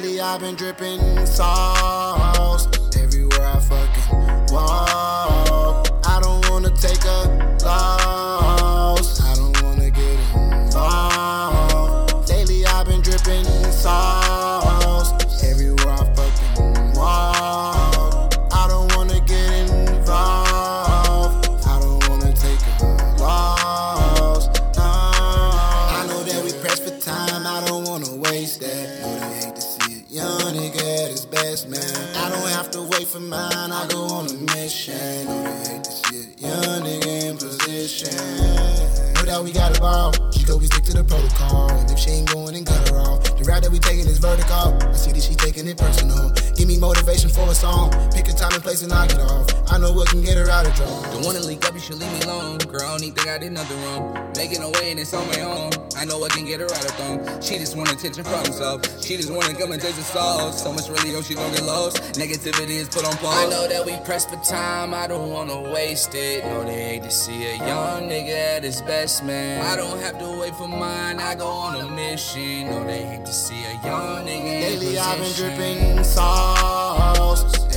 I've been dripping sauce everywhere I fucking walk. I don't wanna take a loss. I don't wanna get involved. Lately I've been dripping nigga at his best, man. I don't have to wait for mine. I go on a mission. Know they hate a young nigga in position. Know that we gotta borrow. She told we stick to the protocol. And if she ain't going, then cut her off. The route that we taking is vertical. I see that she taking it personal. Give me motivation for a song. Pick a time and place and knock it off. I know what can get her out of trouble. Don't wanna leak up, you should leave me alone. Girl, I don't even think I did nothing wrong. Making a way and it's on my own. I know what can get her out of thong. She just want attention from herself. She just wanna come and taste the sauce. So much really, oh, she gon' get lost. Negativity is put on pause. I know that we pressed for time, I don't wanna waste it. No, they hate to see a young nigga at his best, man. I don't have to wait for mine, I go on a mission. Know they hate to see a young nigga in Lately I've been dripping sauce house.